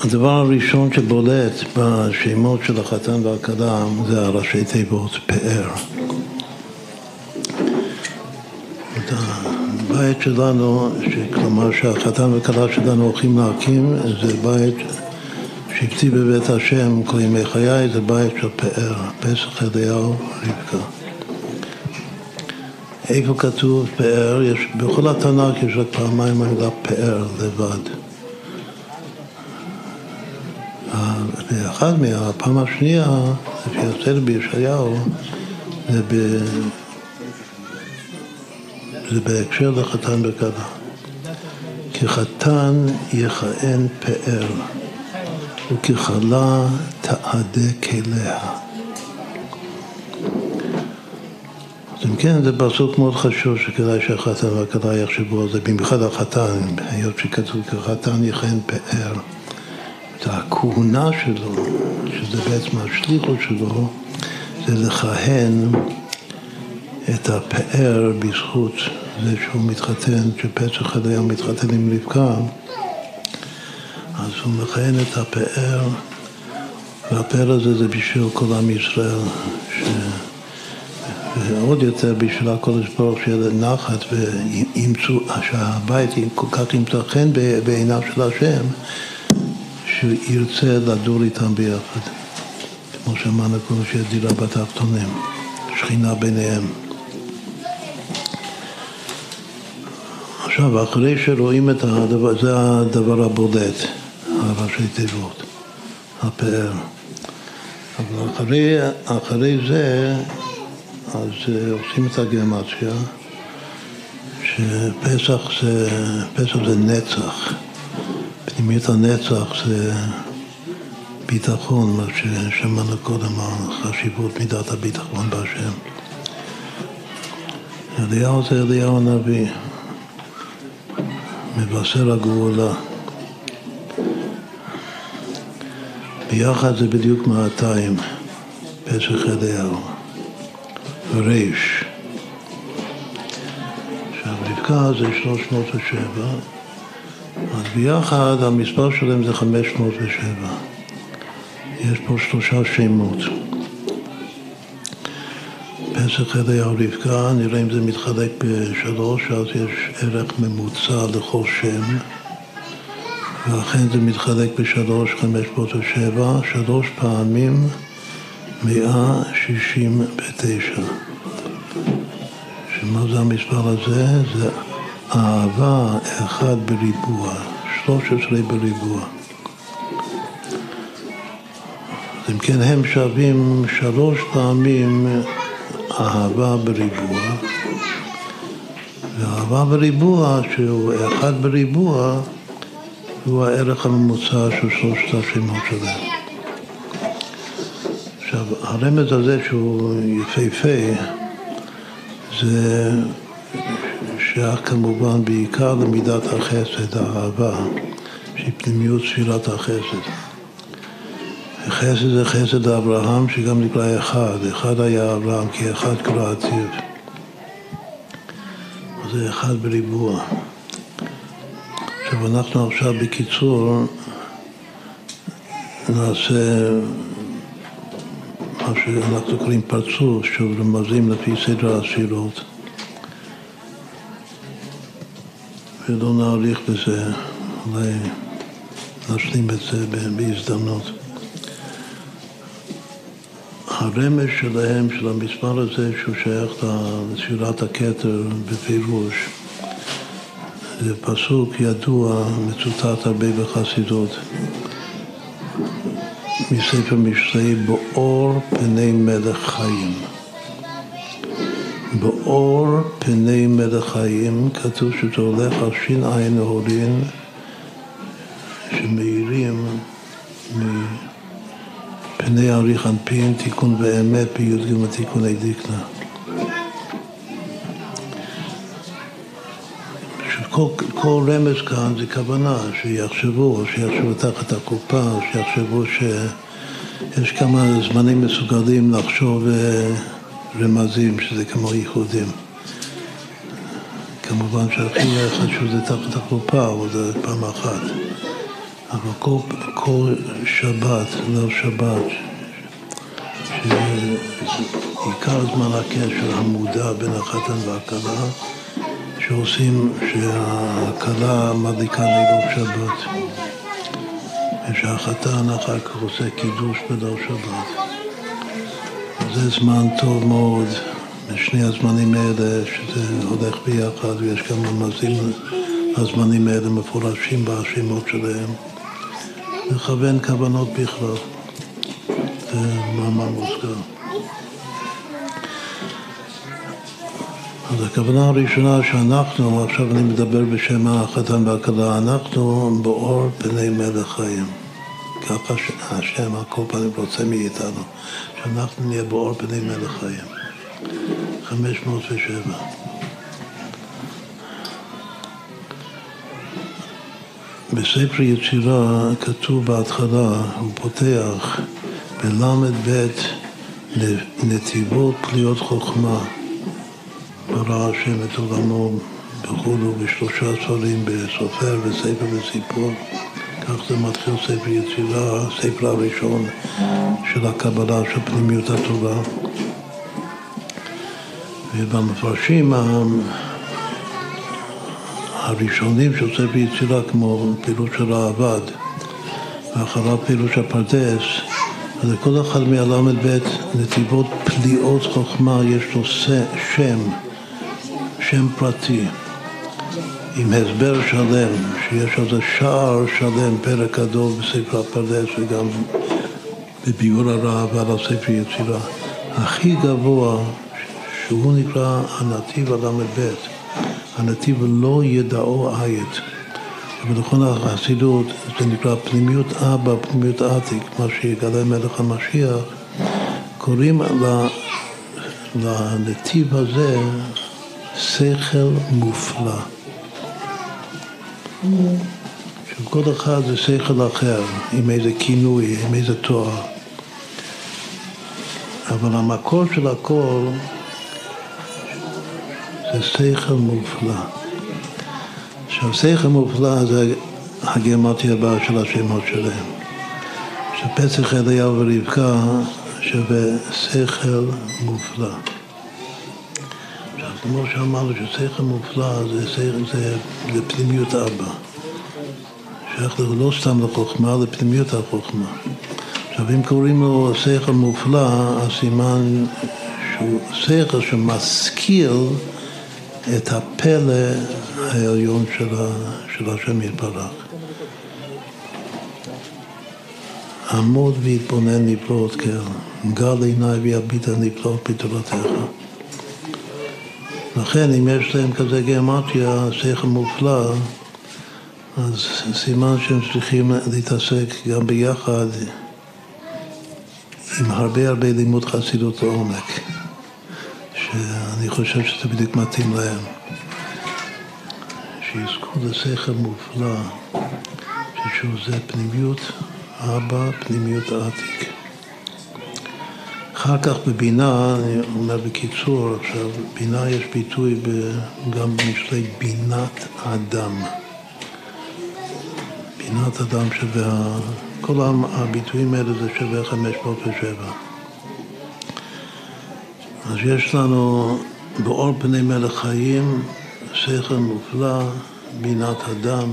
הדבר הראשון שבולט בשמות של החתן והכלה זה הראשי תיבות פאר. הבית שלנו, כלומר שהחתן וכלה שלנו הולכים להקים, זה בית שבטי בבית השם כל ימי חיי, זה בית של פאר, פסח אליהו רבקה. איפה כתוב פאר? יש, בכל התנ"ך יש רק פעמיים המילה פאר לבד. ואחד מהפעם השנייה, לפי הסדר בישעיהו, זה, ב... זה בהקשר לחתן וכלה. כי חתן יכהן פאר, וככלה תעדה כליה. אז אם כן, זה פסוק מאוד חשוב שכדאי שהחתן והכלה יחשבו על זה, במיוחד החתן, היות שכתוב כחתן יכהן פאר. את הכהונה שלו, שזה בעצם השליחות שלו, זה לכהן את הפאר בזכות זה שהוא מתחתן, שפסח אליהו מתחתן עם רבקה, אז הוא מכהן את הפאר, והפאר הזה זה בשביל כל עם ישראל, ש... ועוד יותר בשביל הקודש ברוך שיהיה נחת וימצאו, שהבית כל כך ימצא חן בעיניו של השם שירצה לדור איתם ביחד. כמו שאמרנו קודם שיש דירה בתחתונים, שכינה ביניהם. עכשיו, אחרי שרואים את הדבר, זה הדבר הבולט, הראשי תיבות, הפאר. אבל אחרי, אחרי זה, אז עושים את הגימטריה, שפסח זה, פסח זה נצח. פנימיות הנצח זה ביטחון, מה ששמענו קודם על חשיבות מידת הביטחון בהשם. אליהו זה אליהו הנביא, מבשר הגאולה. ביחד זה בדיוק 200, פסח אליהו, וריש. עכשיו רבקה זה 307 אז ביחד המספר שלהם זה 507. יש פה שלושה שמות. פסח אליהו רבקה, נראה אם זה מתחלק בשלוש, אז יש ערך ממוצע לכל שם, ואכן זה מתחלק בשלוש, חמש מאות ושבע, שלוש פעמים מאה שישים ותשע. שמה זה המספר הזה? זה אהבה אחד בריבוע, שלוש עשרה בריבוע. אם כן הם שווים שלוש פעמים אהבה בריבוע, ואהבה בריבוע, שהוא אחד בריבוע, הוא הערך הממוצע של שלושת השמות שלהם. עכשיו, הרמז הזה שהוא יפהפה, זה שייך כמובן בעיקר למידת החסד, האהבה, שהיא פנימיות ספירת החסד. חסד זה חסד אברהם, שגם נקרא אחד. אחד היה אברהם, כי אחד עתיד. אז זה אחד בריבוע. עכשיו אנחנו עכשיו בקיצור נעשה מה שאנחנו קוראים פרצוף, שוב רמזים לפי סדר הספירות. ולא נאריך בזה, אולי נשלים את זה בהזדמנות. הרמז שלהם, של המספר הזה, שהוא שייך לספירת הכתר בפירוש, זה פסוק ידוע, מצוטט הרבה בחסידות, מספר משלי, באור פני מלך חיים. באור פני מלך חיים כתוב שזה הולך על ש"ע נהורין שמאירים מפני אריך אנפין תיקון ואמת בי"ג תיקוני דיקנה. כל, כל רמז כאן זה כוונה שיחשבו, שיחשבו תחת הקופה, שיחשבו שיש כמה זמנים מסוגלים לחשוב אה, רמזים, שזה כמו ייחודים. כמובן שהכי חשוב זה תחת הקופה, אבל זה פעם אחת. אבל כל, כל שבת, ליל שבת, שעיקר זמן הקשר המודע בין החתן והכלה, שעושים, שהכלה מדליקה לילות שבת, ושהחתן אחר כך עושה קידוש בליל שבת. זה זמן טוב מאוד, בשני הזמנים האלה, שזה הולך ביחד, ויש גם רמזים לזמנים האלה מפורשים בשמות שלהם. לכוון כוונות בכלל, זה מאמר מוזכר. אז הכוונה הראשונה שאנחנו, עכשיו אני מדבר בשם החתן והכלה, אנחנו באור פני מלך חיים. ככה השם על כל פנים רוצה מאיתנו, שאנחנו נהיה באור פני מלך חיים. 507. בספר יצירה כתוב בהתחלה, הוא פותח בל"ב נתיבות פליות חוכמה. ברא השם את עולמו וכולו בשלושה ספרים בסופר וספר וסיפור. כך זה מתחיל ספר יצירה, הספר הראשון של הקבלה של פנימיות התורה ובמפרשים הראשונים של ספר יצירה, כמו פעילות של העבד, ואחריו פעילות של הפרדס, לכל אחד מהל"ב נתיבות פליאות חוכמה יש לו שם, שם פרטי, עם הסבר שלם, שיש על זה שער שלם, פרק גדול בספר הפרדס וגם בביאור הרעב על הספר יצירה. הכי גבוה, שהוא נקרא הנתיב הל"ב, הנתיב לא ידעו עית. ולכן החסידות זה נקרא פנימיות אבא, פנימיות עתיק, מה שיגלה מלך המשיח, קוראים לנתיב הזה שכל מופלא. שכל אחד זה שכל אחר, עם איזה כינוי, עם איזה תואר. אבל המקור של הכל זה שכל מופלא. עכשיו, שכל מופלא זה הגרמטיה הבאה של השמות שלהם. שפסח אליהו ורבקה שווה שכל מופלא. עכשיו, כמו שאמרנו ששכל מופלא זה, זה, זה פנימיות אבא. שייך לא סתם לחוכמה, לפנימיות החוכמה. עכשיו, אם קוראים לו שכל מופלא, אז סימן שהוא שכל שמשכיל את הפלא העליון של, השם יתברך. עמוד והתבונן נפלאות קר, גל עיניי ויביט הנפלאות בתורתך. לכן אם יש להם כזה גיאומטיה, שכל מופלא, אז סימן שהם צריכים להתעסק גם ביחד עם הרבה הרבה לימוד חסידות לעומק. שאני חושב שזה בדיוק מתאים להם. שיזכו לשכל מופלא, ששוב זה פנימיות אבא, פנימיות עתיק. אחר כך בבינה, אני אומר בקיצור עכשיו, בינה יש ביטוי גם במשלי בינת אדם. בינת אדם שווה, כל הביטויים האלה זה שווה 507. אז יש לנו באור פני מלך חיים, שכל מופלא, בינת אדם.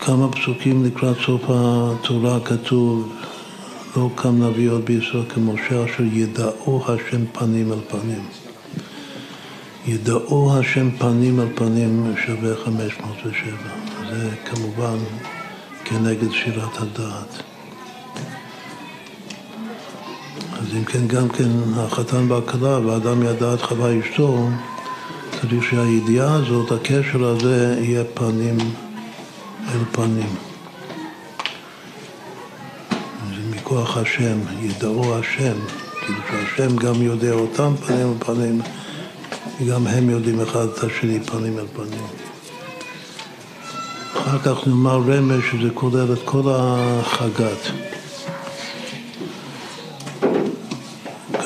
כמה פסוקים לקראת סוף התורה כתוב לא קם נביא עוד בישראל כמשה אשר ידעו השם פנים אל פנים. ידעו השם פנים על פנים שווה 507. זה כמובן כנגד שירת הדעת. אם כן, גם כן החתן והכלה, ואדם ידע את חווה אשתו, צריך שהידיעה הזאת, הקשר הזה, יהיה פנים אל פנים. זה מכוח השם, ידעו השם, כאילו שהשם גם יודע אותם פנים אל פנים, וגם הם יודעים אחד את השני פנים אל פנים. אחר כך נאמר רמז שזה כולל את כל החגת.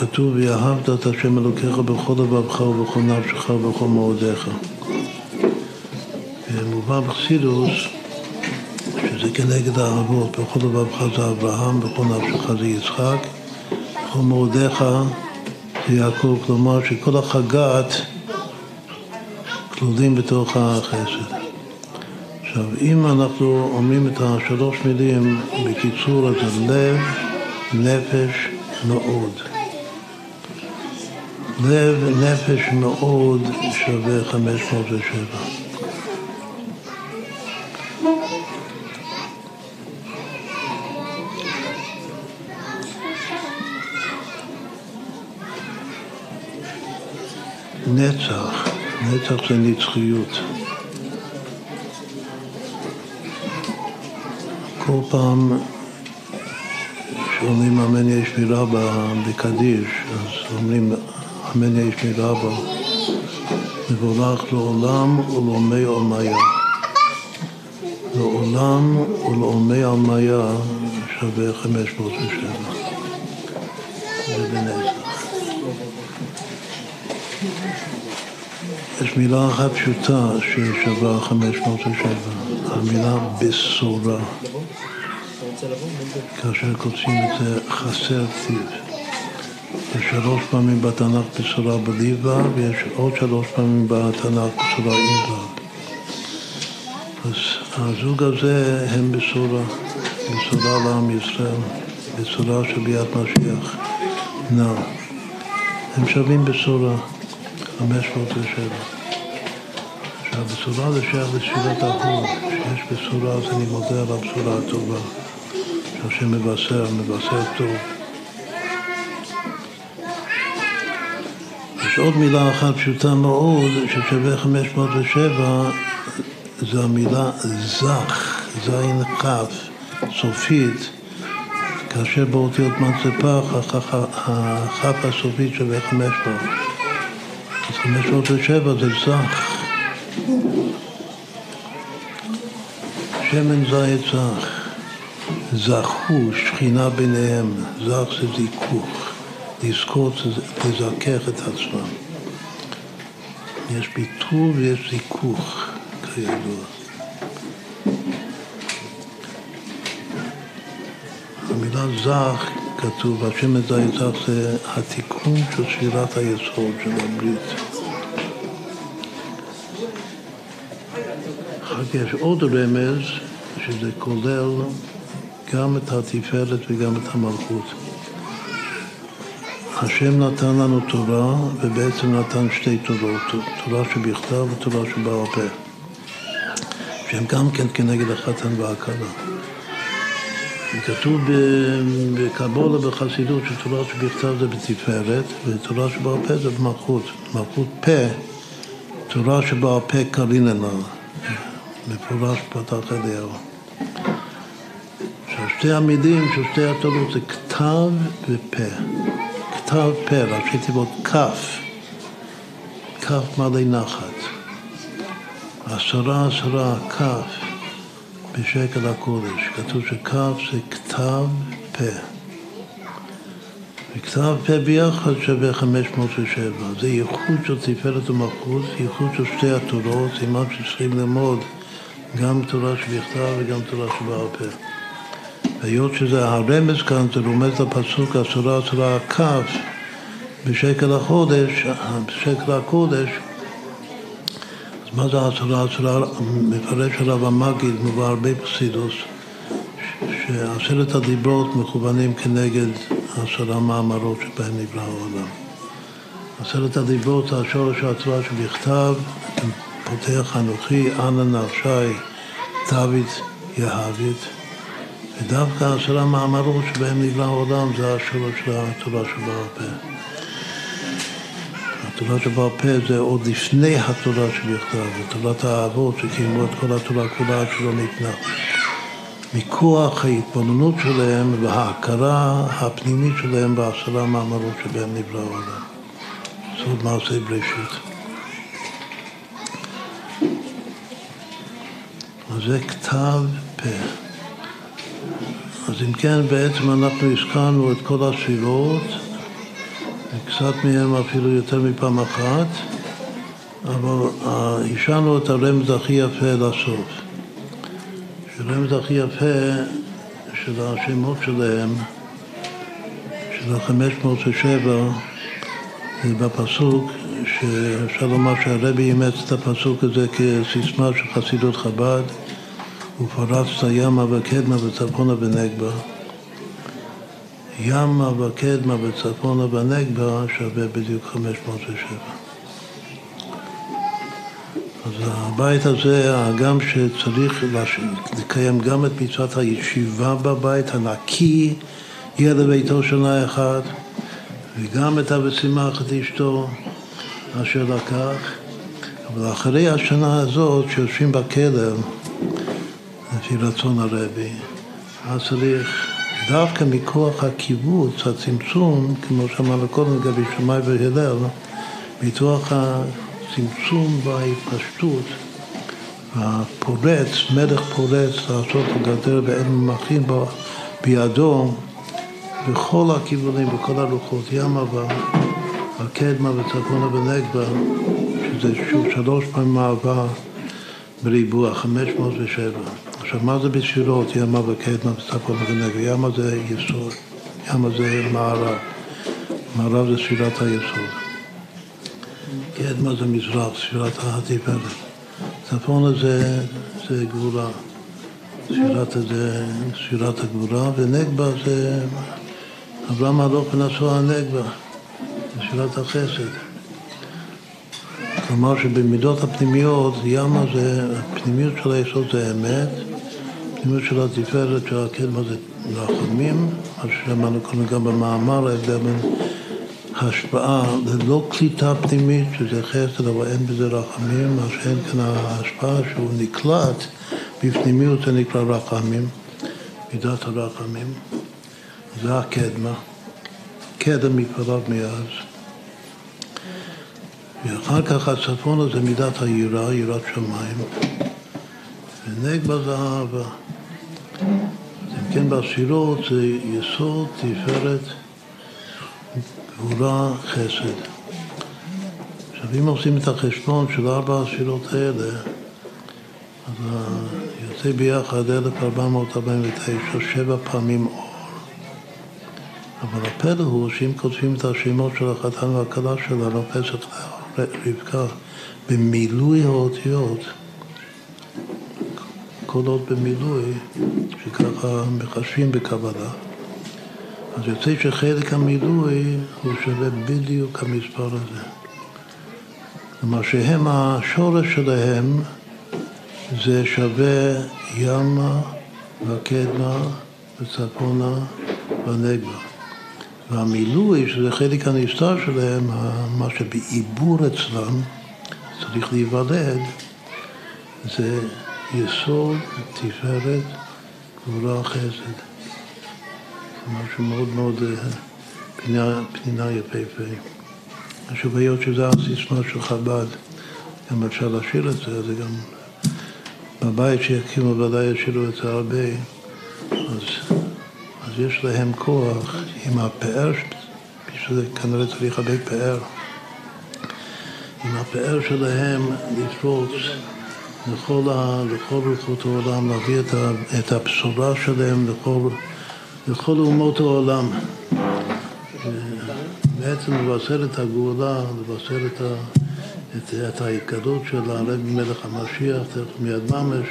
כתוב, ואהבת את השם אלוקיך בכל לבבך ובכל נפשך ובכל מאודיך. מובא בחסידוס, שזה כנגד האהבות, בכל לבבך זה אברהם, בכל נפשך זה יצחק, בכל מאודיך זה יעקב, כלומר שכל החגת כלולים בתוך החסד. עכשיו, אם אנחנו אומרים את השלוש מילים בקיצור, אז זה לב, נפש, מאוד. לב, נפש מאוד שווה 507. נצח, נצח זה נצחיות. כל פעם שאומרים אמן יש מילה בקדיש, אז אומרים אמן יש מילה בו, מבורך לעולם ולעולמי עולמיה. לעולם ולעולמי עולמיה שווה 507. זה בנצח. יש מילה אחת פשוטה ששווה 507, המילה בשורה. כאשר כותבים את זה חסר כתיב. יש שלוש פעמים בתנ"ך בשורה בלי ו' ויש עוד שלוש פעמים בתנ"ך בשורה ו'. אז הזוג הזה הם בשורה, בשורה לעם ישראל, בשורה של ביאת משיח. נא. הם שווים בשורה, 507. עכשיו, בשורה זה שייך לתפילת החור, שיש בשורה אז אני מודה על הבשורה הטובה. שהשם מבשר, מבשר טוב. יש עוד מילה אחת פשוטה מאוד, ששווה 507, זו המילה זך, זין כף, סופית, כאשר באותיות מצפח, הכף הסופית שווה 500. אז 507 זה זך. שמן זית זך. זכו שכינה ביניהם, זך זה זיכוך, לזכות זה לזכך את עצמם. יש ביטול ויש זיכוך, כידוע. המילה זך, כתוב, השם הזה זך זה התיקון של ספירת היסוד של הברית. אחר כך יש עוד רמז, שזה כולל גם את התפארת וגם את המלכות. השם נתן לנו תורה, ובעצם נתן שתי תורות, תורה שבכתב ותורה שבעל פה, שהם גם כן כנגד החתן והכלה. כתוב בקבולה בחסידות שתורה שבכתב זה בתפארת, ותורה שבעל פה זה במלכות. מלכות פה, תורה שבעל פה קריננה, מפורש פתח אליהו. שתי המילים של שתי התורות זה כתב ופה. כתב פה, ראשי תיבות כף, כף מלא נחת. עשרה עשרה כף בשקל הקודש. כתוב שכף זה כתב פה. וכתב פה ביחד שווה 507. זה ייחוד של תפארת ומלכות, ייחוד של שתי התורות, סימן שצריכים ללמוד גם תורה שבכתב וגם תורה שבעל פה. היות שזה הרמז כאן, זה רומז לפסוק עשרה עשרה כף בשקל החודש, בשקל הקודש, אז מה זה עשרה עשרה? מפרש הרב המגיד, מובא הרבה פסידוס, שעשרת הדיברות מכוונים כנגד עשרה מאמרות שבהם נברא העולם. עשרת הדיברות השורש התורה שבכתב, פותח אנוכי, אנא נרשי, דוד יהבית. ודווקא עשרה מאמרות שבהם נברא העולם זה השורש של התורה שבעל פה. התורה שבעל פה זה עוד לפני התורה שבכתב, זה תורת האבות שקיימו את כל התורה כולה עד שלא ניתנה. מכוח ההתבוננות שלהם וההכרה הפנימית שלהם בעשרה מאמרות שבהם נברא העולם. סוד מעשה בראשית. אז זה כתב פה. אז אם כן, בעצם אנחנו הזכרנו את כל הספירות, קצת מהם אפילו יותר מפעם אחת, אבל השארנו את הרמז הכי יפה לסוף. שהרמז הכי יפה של השמות שלהם, של ה-507, זה בפסוק שאפשר לומר שהרבי אימץ את הפסוק הזה כסיסמה של חסידות חב"ד ופרצת ימה וקדמה וצפונה ונגבה. ימה וקדמה וצפונה ונגבה שווה בדיוק 507 אז הבית הזה, הגם שצריך לקיים גם את מצוות הישיבה בבית הנקי, יהיה לביתו שנה אחת, וגם את ושמח את אשתו אשר לקח, אבל אחרי השנה הזאת שיושבים בכלא, לפי רצון הרבי, אז צריך דווקא מכוח הקיבוץ, הצמצום, כמו שאמרנו קודם לגבי שמאי והלל, מכוח הצמצום וההתפשטות, הפורץ, מלך פורץ לעשות הגדר ואין ממחים בידו בכל הכיוונים, בכל הרוחות, ימה והקדמה וצפונה ונגבה, שזה שוב שלוש פעמים מעבר בריבוע, חמש מאות ושבע. עכשיו, מה זה בספירות, ימה וקדמה וצפונה ונגבה? ימה זה יסוד, ימה זה מערב, מערב זה ספירת היסוד. קדמה זה מזרח, ספירת התפארת. צפונה זה, זה גבורה, ספירת, זה, ספירת הגבורה, ונגבה זה אברהם הלוך ונשוא הנגבה, בשירת החסד. כלומר שבמידות הפנימיות, ימה זה, הפנימיות של היסוד זה אמת, הפנימיות של התפארת של הקדמה זה רחמים, מה שאמרנו קודם גם במאמר, ההבדל בין השפעה ללא קליטה פנימית, שזה חסד, אבל אין בזה רחמים, מה שאין כאן ההשפעה שהוא נקלט בפנימיות, זה נקרא רחמים, מידת הרחמים. זה הקדמה, קדם מפעליו מאז. ואחר כך הצפון הזה מידת היראה, יראת שמיים, ונגבה זה אהבה. אם כן בספירות זה יסוד, תפארת, גבורה, חסד. עכשיו אם עושים את החשבון של ארבע הספירות האלה, אז יוצא ביחד 1449, שבע פעמים אור. אבל הפלא הוא שאם כותבים את השמות של החתן והכלה שלנו, פסח רבקה, במילוי האותיות, עוד במילוי, שככה מחשבים בקבלה, אז יוצא שחלק המילוי הוא שווה בדיוק המספר הזה. כלומר שהם, השורש שלהם זה שווה ימה וקדמה וצפונה ונגבה. והמילוי, שזה חלק הנסתר שלהם, מה שבעיבור אצלם צריך להיוולד, זה יסוד, תפארת, גבורה, חסד. זה משהו מאוד מאוד פנינה, פנינה יפהפה. עכשיו, היות שזה הסיסמה של חב"ד, גם אפשר לשיר את זה, זה גם בבית שיקימו ודאי ישירו את זה הרבה, אז אז יש להם כוח עם הפאר, בשביל זה כנראה צריך הרבה פאר, עם הפאר שלהם לפרוץ לכל, לכל רוחות העולם, להביא את, ה, את הבשורה שלהם לכל, לכל אומות העולם. בעצם לבשר את הגאולה, לבשר את, ה, את, את ההתגלות של הרב מלך המשיח, תכף מיד ממש,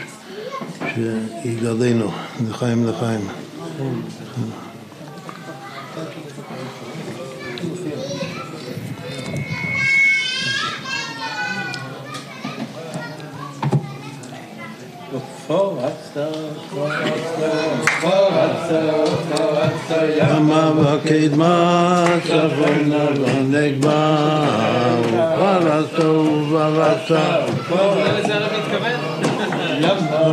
שיגלנו לחיים לחיים. ימה וקדמה צפונה ונגבה ופרסה ופרסה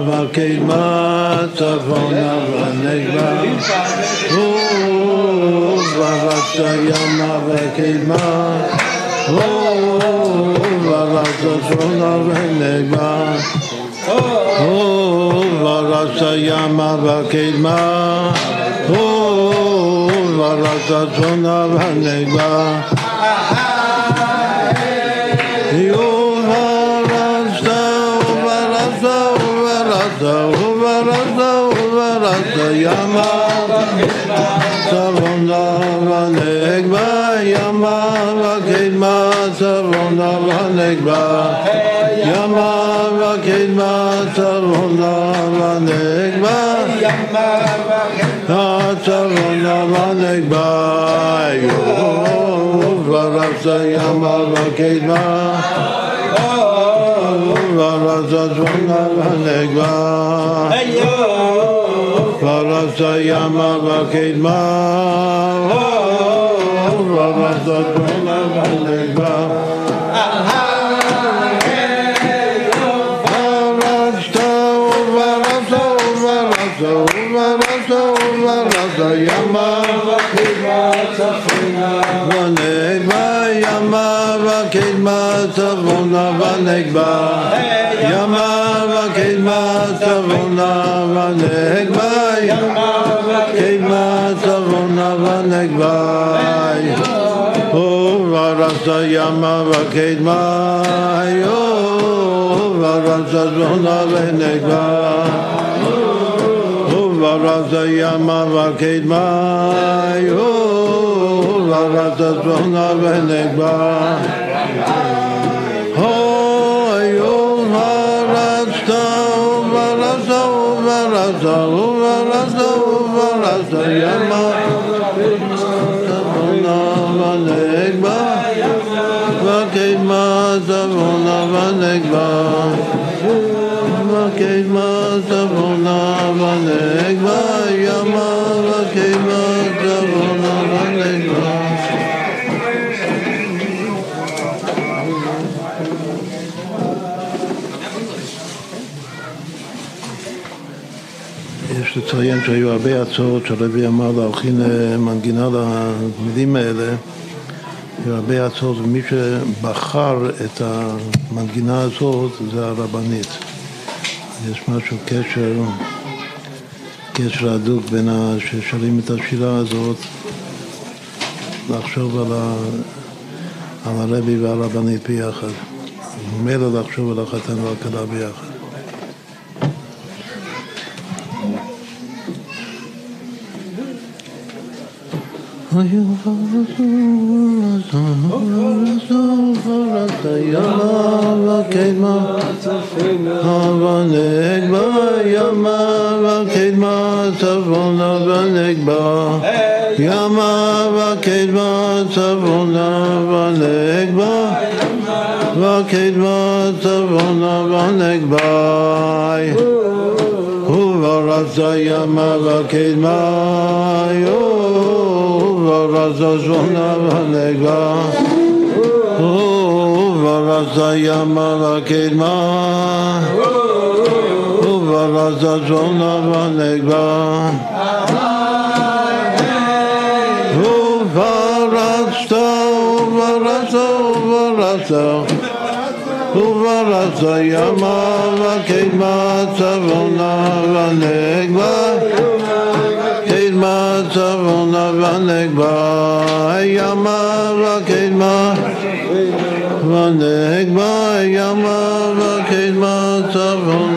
וקדמה צפונה ונגבה ופרסה ימה וקדמה ופרסה צפונה ונגבה ורסה ימה וקדמה ורסה צפונה ונגבה ימה צפונה ונגבה ימה וקדמה צפונה ונגבה ימה וקדמה צפונה ונגבה צפונה ונגבה ורסה ימה Atavanavaneg bayo Varasayamavakeid oh, bayo Varasasvanavanek bayo oh, Varasayamavakeid bayo Varasasvanavanek bayo ונגבה ימה וקדמה צפונה ונגבה ימה וקדמה צפונה ונגבה ורסה ימה וקדמה ורסה צפונה ונגבה ורסה ימה וקדמה ורסה צפונה ונגבה ורסת ורסת ורסת ימה צפונה ונגבה וקדמה צפונה ונגבה וקדמה צפונה ונגבה ימה לציין שהיו הרבה הצעות שהרבי אמר להכין מנגינה למילים האלה היו הרבה הצעות ומי שבחר את המנגינה הזאת זה הרבנית יש משהו, קשר, קשר הדוק בין ששרים את השירה הזאת, לחשוב על, ה, על הרבי ועל הרבנית ביחד. ממילא לחשוב על החתן והכלה ביחד. ונגבה ימה וקדמה צפונה ונגבה וברסה ימה וברסה צפונה ונגבה וברסת וברסת וברסת וברסת ימה וקדמה צפונה ונגבה ונגבה ימה וקדמה ונגבה ימה וקדמה צפונה